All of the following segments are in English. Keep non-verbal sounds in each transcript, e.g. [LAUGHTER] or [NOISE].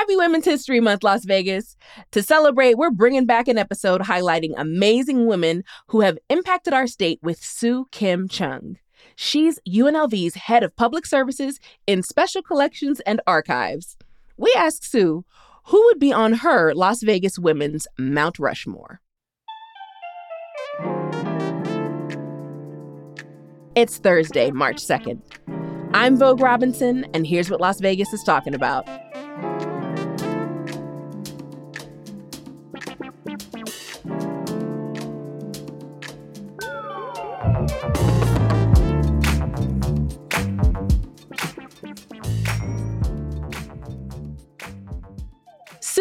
Happy Women's History Month, Las Vegas. To celebrate, we're bringing back an episode highlighting amazing women who have impacted our state with Su Kim Chung. She's UNLV's head of public services in special collections and archives. We asked Su who would be on her Las Vegas women's Mount Rushmore. It's Thursday, March 2nd. I'm Vogue Robinson, and here's what Las Vegas is talking about.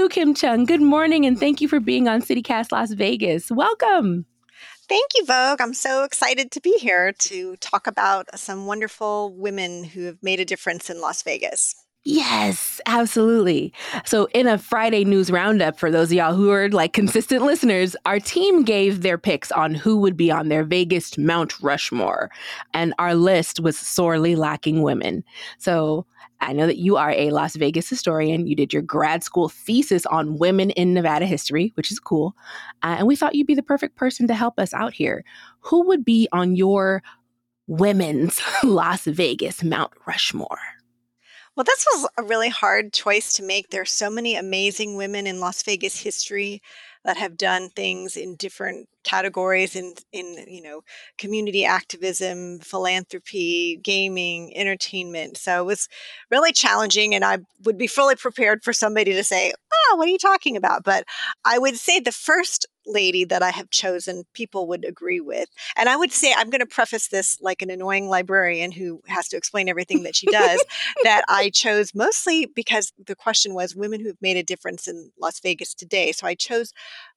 Su Kim Chung, good morning, and thank you for being on CityCast Las Vegas. Welcome. Thank you, Vogue. I'm so excited to be here to talk about some wonderful women who have made a difference in Las Vegas. Yes, absolutely. So, in a Friday news roundup, for those of y'all who are like consistent listeners, our team gave their picks on who would be on their Vegas Mount Rushmore. And our list was sorely lacking women. So, I know that you are a Las Vegas historian. You did your grad school thesis on women in Nevada history, which is cool. Uh, and we thought you'd be the perfect person to help us out here. Who would be on your women's [LAUGHS] Las Vegas Mount Rushmore? Well, this was a really hard choice to make. There's so many amazing women in Las Vegas history that have done things in different categories in in you know community activism philanthropy gaming entertainment. So it was really challenging and i would be fully prepared for somebody to say oh what are you talking about? But i would say the first lady that I have chosen, people would agree with. And I would say, I'm going to preface this like an annoying librarian who has to explain everything that she does, that [LAUGHS] I chose mostly because the question was women who've made a difference in Las Vegas today. So I chose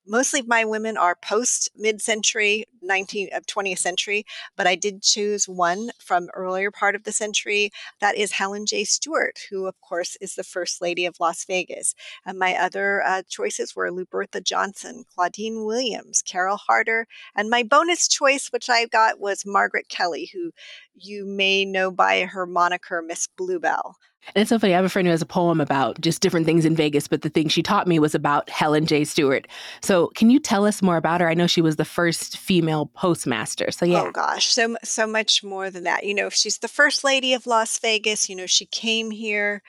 mostly my women are post mid-century 19th of 20th century but i did choose one from earlier part of the century. That is helen j. Stewart who of course is the first lady of las vegas. And my other uh, choices were lubertha johnson claudine williams carol harter and my bonus choice which i got was margaret kelly who you may know by her moniker miss bluebell and it's so funny. I have a friend who has a poem about just different things in Vegas, but the thing she taught me was about Helen J. Stewart. So, can you tell us more about her? I know she was the first female postmaster. So, yeah. Oh gosh, so so much more than that. You know, she's the first lady of Las Vegas. You know, she came here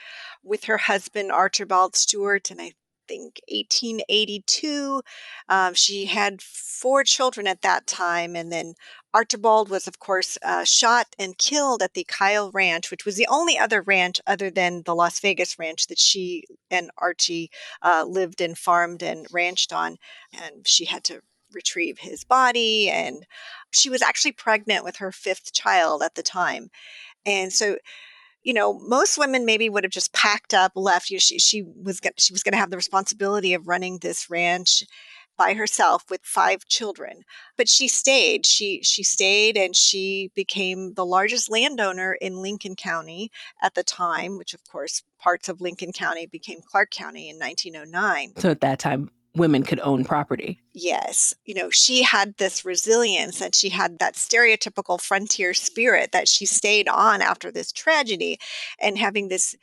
with her husband Archibald Stewart, and I think 1882. Um, she had four children at that time, and then Archibald was, of course, uh, shot and killed at the Kyle Ranch, which was the only other ranch other than the Las Vegas ranch that she and Archie uh, lived and farmed and ranched on. And she had to retrieve his body. And she was actually pregnant with her fifth child at the time. And so, you know, most women maybe would have just packed up, left. You know, she she was she was going to have the responsibility of running this ranch by herself with five children but she stayed she she stayed and she became the largest landowner in Lincoln County at the time which of course parts of Lincoln County became Clark County in 1909 so at that time women could own property. Yes. You know, she had this resilience and she had that stereotypical frontier spirit that she stayed on after this tragedy and having this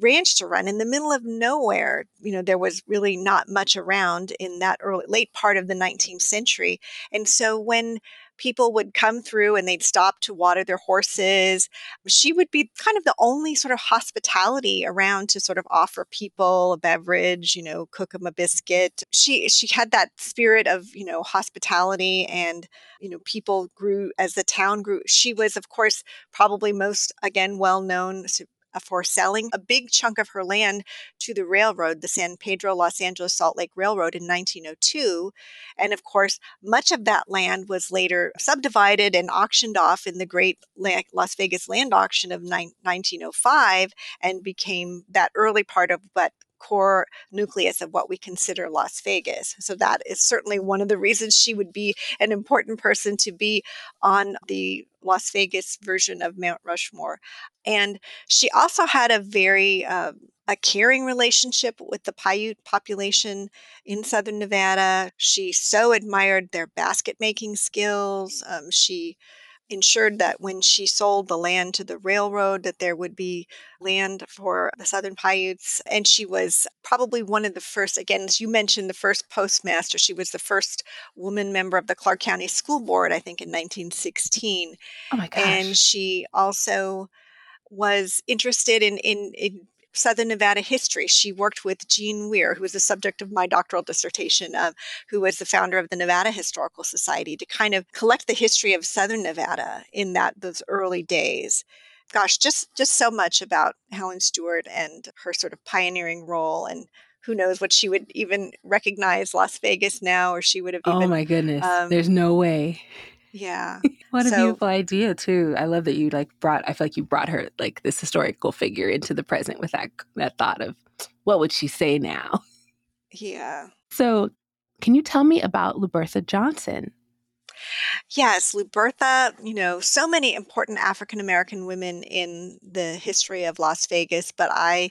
ranch to run in the middle of nowhere. You know, there was really not much around in that early late part of the 19th century. And so when people would come through and they'd stop to water their horses. She would be kind of the only sort of hospitality around to sort of offer people a beverage, you know, cook them a biscuit. She she had that spirit of, you know, hospitality and you know, people grew as the town grew. She was, of course, probably most again well known Uh, for selling a big chunk of her land to the railroad, the San Pedro Los Angeles Salt Lake Railroad in 1902. And of course, much of that land was later subdivided and auctioned off in the great Las Vegas land auction of 1905 and became that early part of what core nucleus of what we consider Las Vegas. So that is certainly one of the reasons she would be an important person to be on the Las Vegas version of Mount Rushmore. And she also had a very uh, a caring relationship with the Paiute population in southern Nevada. She so admired their basket making skills. Um, she ensured that when she sold the land to the railroad that there would be land for the southern paiutes and she was probably one of the first again as you mentioned the first postmaster. She was the first woman member of the clark county school board i think in 1916 oh my gosh. and she also was interested in, in, in Southern Nevada history. She worked with Jeanne Wier, who was the subject of my doctoral dissertation, uh, who was the founder of the Nevada Historical Society, to kind of collect the history of Southern Nevada in that those early days. Gosh, just just so much about Helen Stewart and her sort of pioneering role, and who knows what she would even recognize Las Vegas now, or she would have. Oh my goodness! Um, There's no way. Yeah. [LAUGHS] what a beautiful idea too. I love that you like brought I feel like you brought her like this historical figure into the present with that that thought of what would she say now? [LAUGHS] Yeah. So, can you tell me about Lubertha Johnson? Yes, Lubertha, you know, so many important African American women in the history of Las Vegas, but I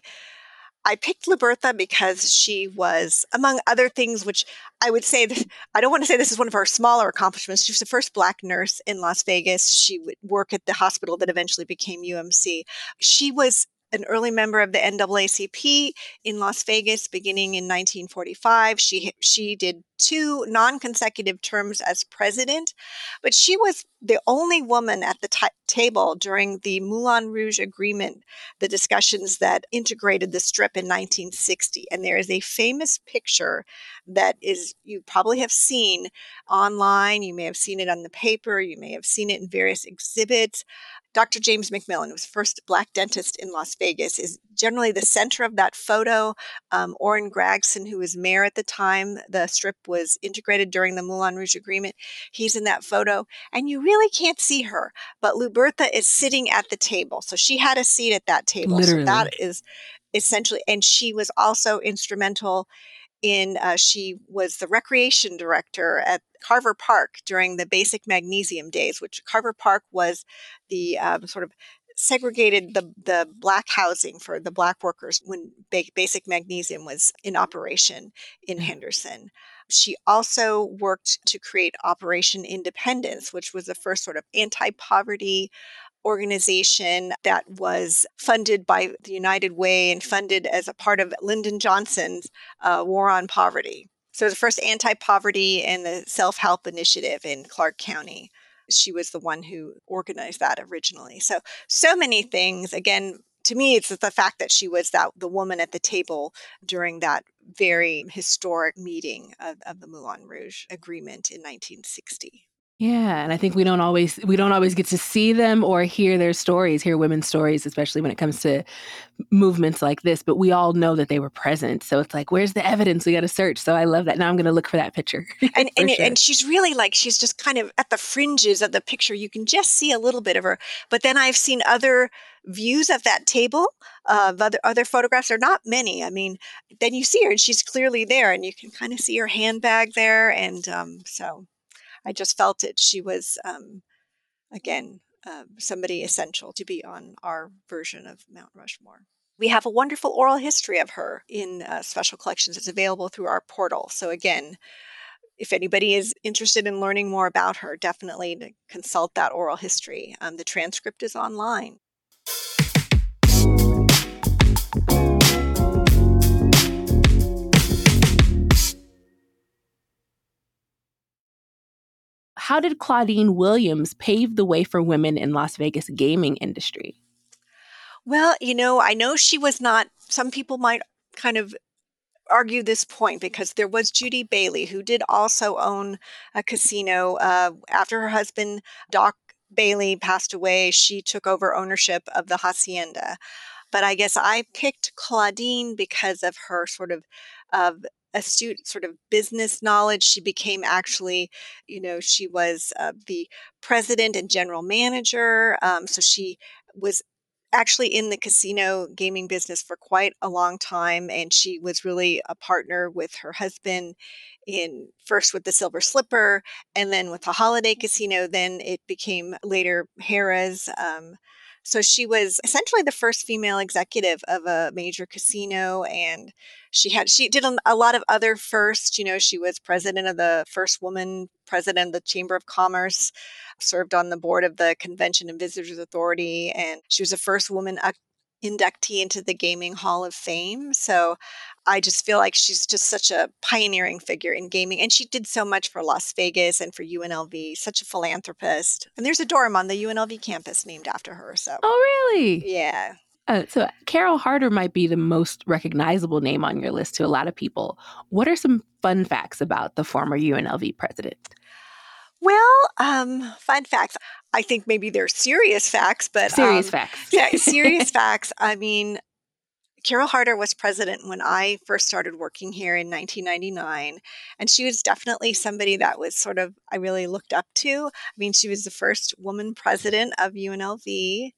I picked Lubertha because she was, among other things, which I would say that I don't want to say this is one of her smaller accomplishments. She was the first black nurse in Las Vegas. She would work at the hospital that eventually became UMC. She was an early member of the NAACP in Las Vegas beginning in 1945. She she did two non-consecutive terms as president, but she was the only woman at the t- table during the Moulin Rouge Agreement, the discussions that integrated the strip in 1960. And there is a famous picture that is you probably have seen online. You may have seen it on the paper. You may have seen it in various exhibits Dr. James McMillan, who was first black dentist in Las Vegas, is generally the center of that photo. Um, Oran Gragson, who was mayor at the time the strip was integrated during the Moulin Rouge Agreement, he's in that photo. And you really can't see her, but Lubertha is sitting at the table. So she had a seat at that table. Literally. So that is essentially, and she was also instrumental in uh, she was the recreation director at Carver Park during the basic magnesium days, which Carver Park was the um, sort of segregated the, the black housing for the black workers when basic magnesium was in operation in mm-hmm. Henderson. She also worked to create Operation Independence, which was the first sort of anti poverty organization that was funded by the United Way and funded as a part of Lyndon Johnson's uh, War on Poverty. So the first anti-poverty and the self-help initiative in Clark County. She was the one who organized that originally. So so many things. Again, to me, it's the fact that she was that the woman at the table during that very historic meeting of, of the Moulin Rouge Agreement in 1960. Yeah, and I think we don't always we don't always get to see them or hear their stories, hear women's stories, especially when it comes to movements like this. But we all know that they were present, so it's like, where's the evidence? We got to search. So I love that. Now I'm going to look for that picture. [LAUGHS] and and, sure. and she's really like she's just kind of at the fringes of the picture. You can just see a little bit of her. But then I've seen other views of that table of other other photographs. Are not many. I mean, then you see her and she's clearly there, and you can kind of see her handbag there, and um, so I just felt it. She was, um, again, uh, somebody essential to be on our version of Mount Rushmore. We have a wonderful oral history of her in uh, special collections. It's available through our portal. So, again, if anybody is interested in learning more about her, definitely consult that oral history. Um, the transcript is online. How did Claudine Williams pave the way for women in Las Vegas gaming industry? Well, you know, I know she was not, some people might kind of argue this point because there was Judy Bayley, who did also own a casino. Uh, after her husband, Doc Bayley, passed away, she took over ownership of the hacienda. But I guess I picked Claudine because of her sort of of astute sort of business knowledge. She became actually, you know, she was uh, the president and general manager. Um, so she was actually in the casino gaming business for quite a long time and she was really a partner with her husband in first with the silver slipper and then with the holiday casino then it became later harrah's um, So she was essentially the first female executive of a major casino and she had she did a lot of other firsts, you know, she was president of the first woman president of the Chamber of Commerce, served on the board of the Convention and Visitors Authority and she was the first woman inductee into the Gaming Hall of Fame. So I just feel like she's just such a pioneering figure in gaming. And she did so much for Las Vegas and for UNLV, such a philanthropist. And there's a dorm on the UNLV campus named after her. So, oh, really? Yeah. Uh, so, Carol Harter might be the most recognizable name on your list to a lot of people. What are some fun facts about the former UNLV president? Well, um, fun facts. I think maybe they're serious facts, but serious um, facts. yeah, serious [LAUGHS] facts. I mean, Carol Harter was president when I first started working here in 1999. And she was definitely somebody that was sort of, I really looked up to. I mean, she was the first woman president of UNLV.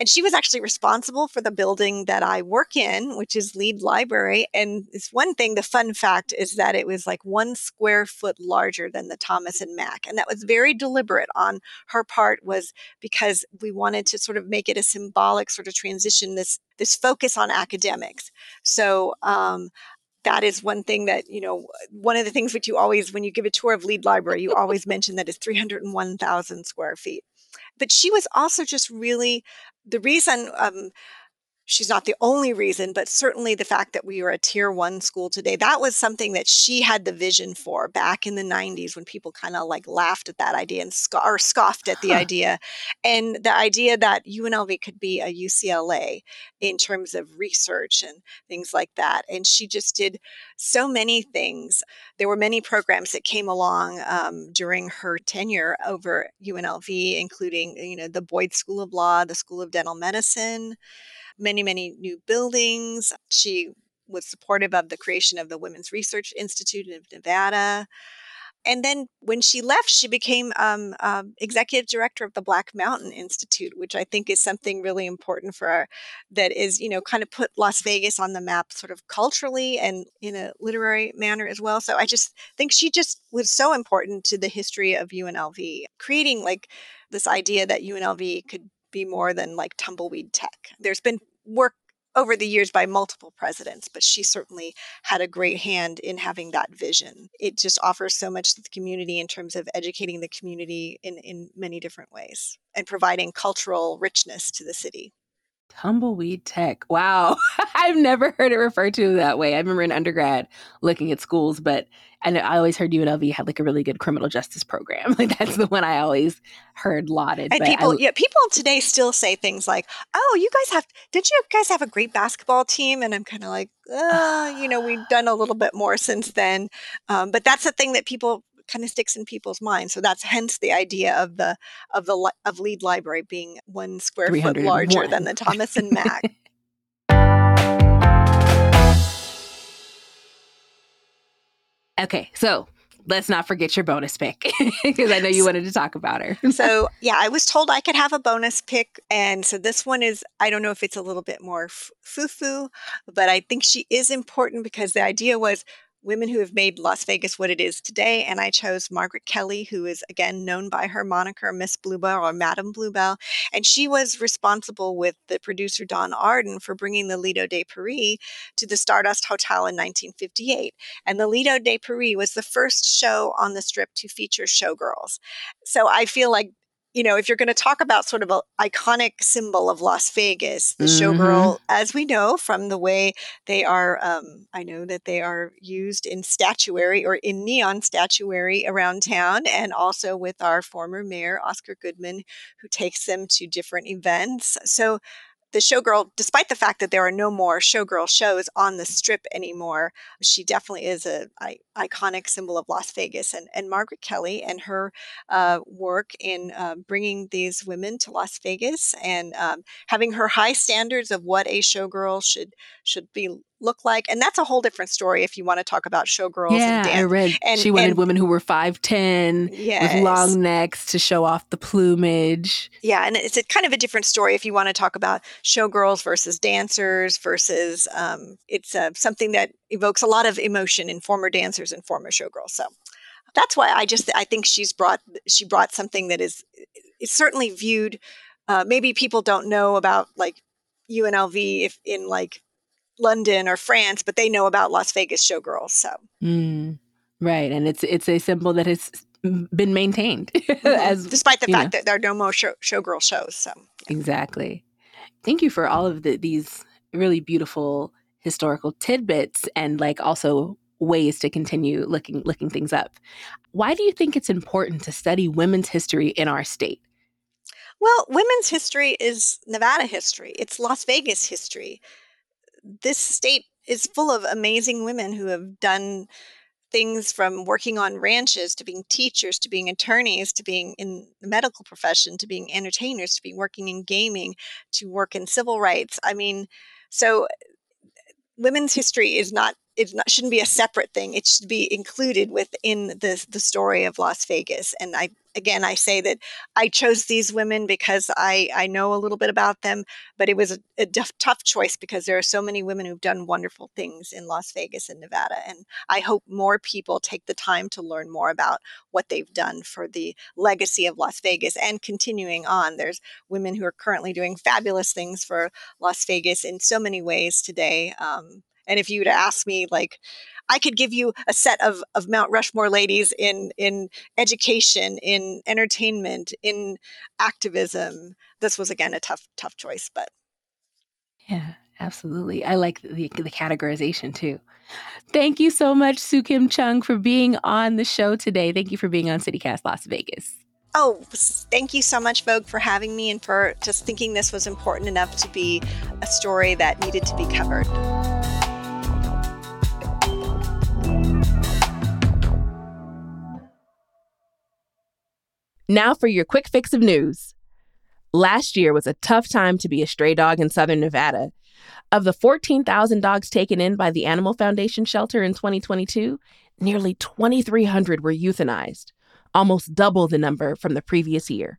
And she was actually responsible for the building that I work in, which is Lied Library. And it's one thing, the fun fact is that it was like one square foot larger than the Thomas and Mack. And that was very deliberate on her part was because we wanted to sort of make it a symbolic sort of transition, this this focus on academics. So um, that is one thing that you know one of the things which you always when you give a tour of Lied library you always mention that it's 301000 square feet but she was also just really the reason um, she's not the only reason, but certainly the fact that we are a tier one school today, that was something that she had the vision for back in the 90s when people kind of like laughed at that idea and or scoffed at the huh. idea. And the idea that UNLV could be a UCLA in terms of research and things like that. And she just did so many things. There were many programs that came along um, during her tenure over UNLV, including, you know, the Boyd School of Law, the School of Dental Medicine many, many new buildings. She was supportive of the creation of the Women's Research Institute of Nevada. And then when she left, she became um, um, executive director of the Black Mountain Institute, which I think is something really important for our, that is, you know, kind of put Las Vegas on the map sort of culturally and in a literary manner as well. So I just think she just was so important to the history of UNLV, creating like this idea that UNLV could be more than like tumbleweed tech. There's been work over the years by multiple presidents, but she certainly had a great hand in having that vision. It just offers so much to the community in terms of educating the community in, in many different ways and providing cultural richness to the city. Tumbleweed Tech. Wow. [LAUGHS] I've never heard it referred to that way. I remember in undergrad looking at schools, but and I always heard UNLV had like a really good criminal justice program. [LAUGHS] Like that's the one I always heard lauded. And people, I, yeah, people today still say things like, "Oh, you guys have, did you guys have a great basketball team?" And I'm kind of like, uh, you know, we've done a little bit more since then. Um, but that's the thing that people kind of sticks in people's minds. So that's hence the idea of the of the of Lied library being one square foot larger than the Thomas and [LAUGHS] Mack. okay, so let's not forget your bonus pick [LAUGHS] because I know you wanted to talk about her. so, yeah, I was told I could have a bonus pick. And so this one is, I don't know if it's a little bit more foo foo, but I think she is important because the idea was women who have made Las Vegas what it is today. And I chose Margaret Kelly, who is again known by her moniker Miss Bluebell or Madame Bluebell. And she was responsible with the producer Don Arden for bringing the Lido de Paris to the Stardust Hotel in 1958. And the Lido de Paris was the first show on the strip to feature showgirls. So I feel like you know, if you're going to talk about sort of an iconic symbol of Las Vegas, the mm-hmm. showgirl, as we know from the way they are, um, I know that they are used in statuary or in neon statuary around town, and also with our former mayor, Oscar Goodman, who takes them to different events. So the showgirl, despite the fact that there are no more showgirl shows on the strip anymore, she definitely is a, a iconic symbol of Las Vegas. And, and Margaret Kelly and her uh, work in uh, bringing these women to Las Vegas and um, having her high standards of what a showgirl should should be look like? And that's a whole different story if you want to talk about showgirls yeah, and dance. I read and, she wanted and, women who were 5'10 yes. with long necks to show off the plumage. Yeah, and it's a kind of a different story if you want to talk about showgirls versus dancers versus um, it's uh, something that evokes a lot of emotion in former dancers and former showgirls. So that's why I just I think she's brought she brought something that is it's certainly viewed uh, maybe people don't know about like UNLV if in like London or France, but they know about Las Vegas showgirls. So, mm, right, and it's it's a symbol that has been maintained [LAUGHS] mm-hmm. as despite the fact know. that there are no more show, showgirl shows. So, yeah. exactly. Thank you for all of the, these really beautiful historical tidbits and like also ways to continue looking looking things up. Why do you think it's important to study women's history in our state? Well, women's history is Nevada history. It's Las Vegas history. This state is full of amazing women who have done things from working on ranches to being teachers to being attorneys to being in the medical profession to being entertainers to being working in gaming to work in civil rights. I mean, so women's history is not it not, shouldn't be a separate thing. It should be included within the the story of Las Vegas. And I again, I say that I chose these women because I, I know a little bit about them, but it was a, a tough choice because there are so many women who've done wonderful things in Las Vegas and Nevada. And I hope more people take the time to learn more about what they've done for the legacy of Las Vegas and continuing on. There's women who are currently doing fabulous things for Las Vegas in so many ways today. Um, and if you would ask me, like, I could give you a set of, of Mount Rushmore ladies in in education, in entertainment, in activism. This was again a tough tough choice, but yeah, absolutely. I like the the categorization too. Thank you so much, Su Kim Chung, for being on the show today. Thank you for being on CityCast Las Vegas. Oh, thank you so much, Vogue, for having me and for just thinking this was important enough to be a story that needed to be covered. Now for your quick fix of news. Last year was a tough time to be a stray dog in southern Nevada. Of the 14,000 dogs taken in by the Animal Foundation shelter in 2022, nearly 2,300 were euthanized, almost double the number from the previous year.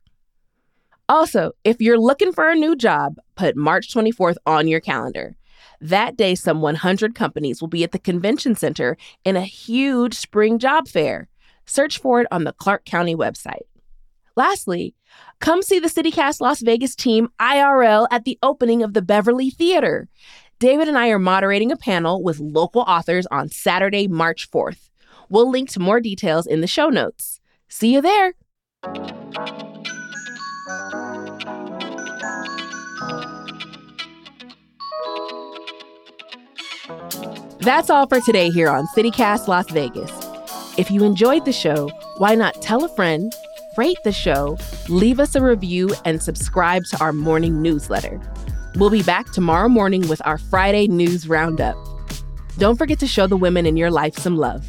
Also, if you're looking for a new job, put March 24th on your calendar. That day, some 100 companies will be at the convention center in a huge spring job fair. Search for it on the Clark County website. Lastly, come see the CityCast Las Vegas team IRL at the opening of the Beverly Theater. David and I are moderating a panel with local authors on Saturday, March 4th. We'll link to more details in the show notes. See you there. That's all for today here on CityCast Las Vegas. If you enjoyed the show, why not tell a friend? Rate the show, leave us a review, and subscribe to our morning newsletter. We'll be back tomorrow morning with our Friday news roundup. Don't forget to show the women in your life some love.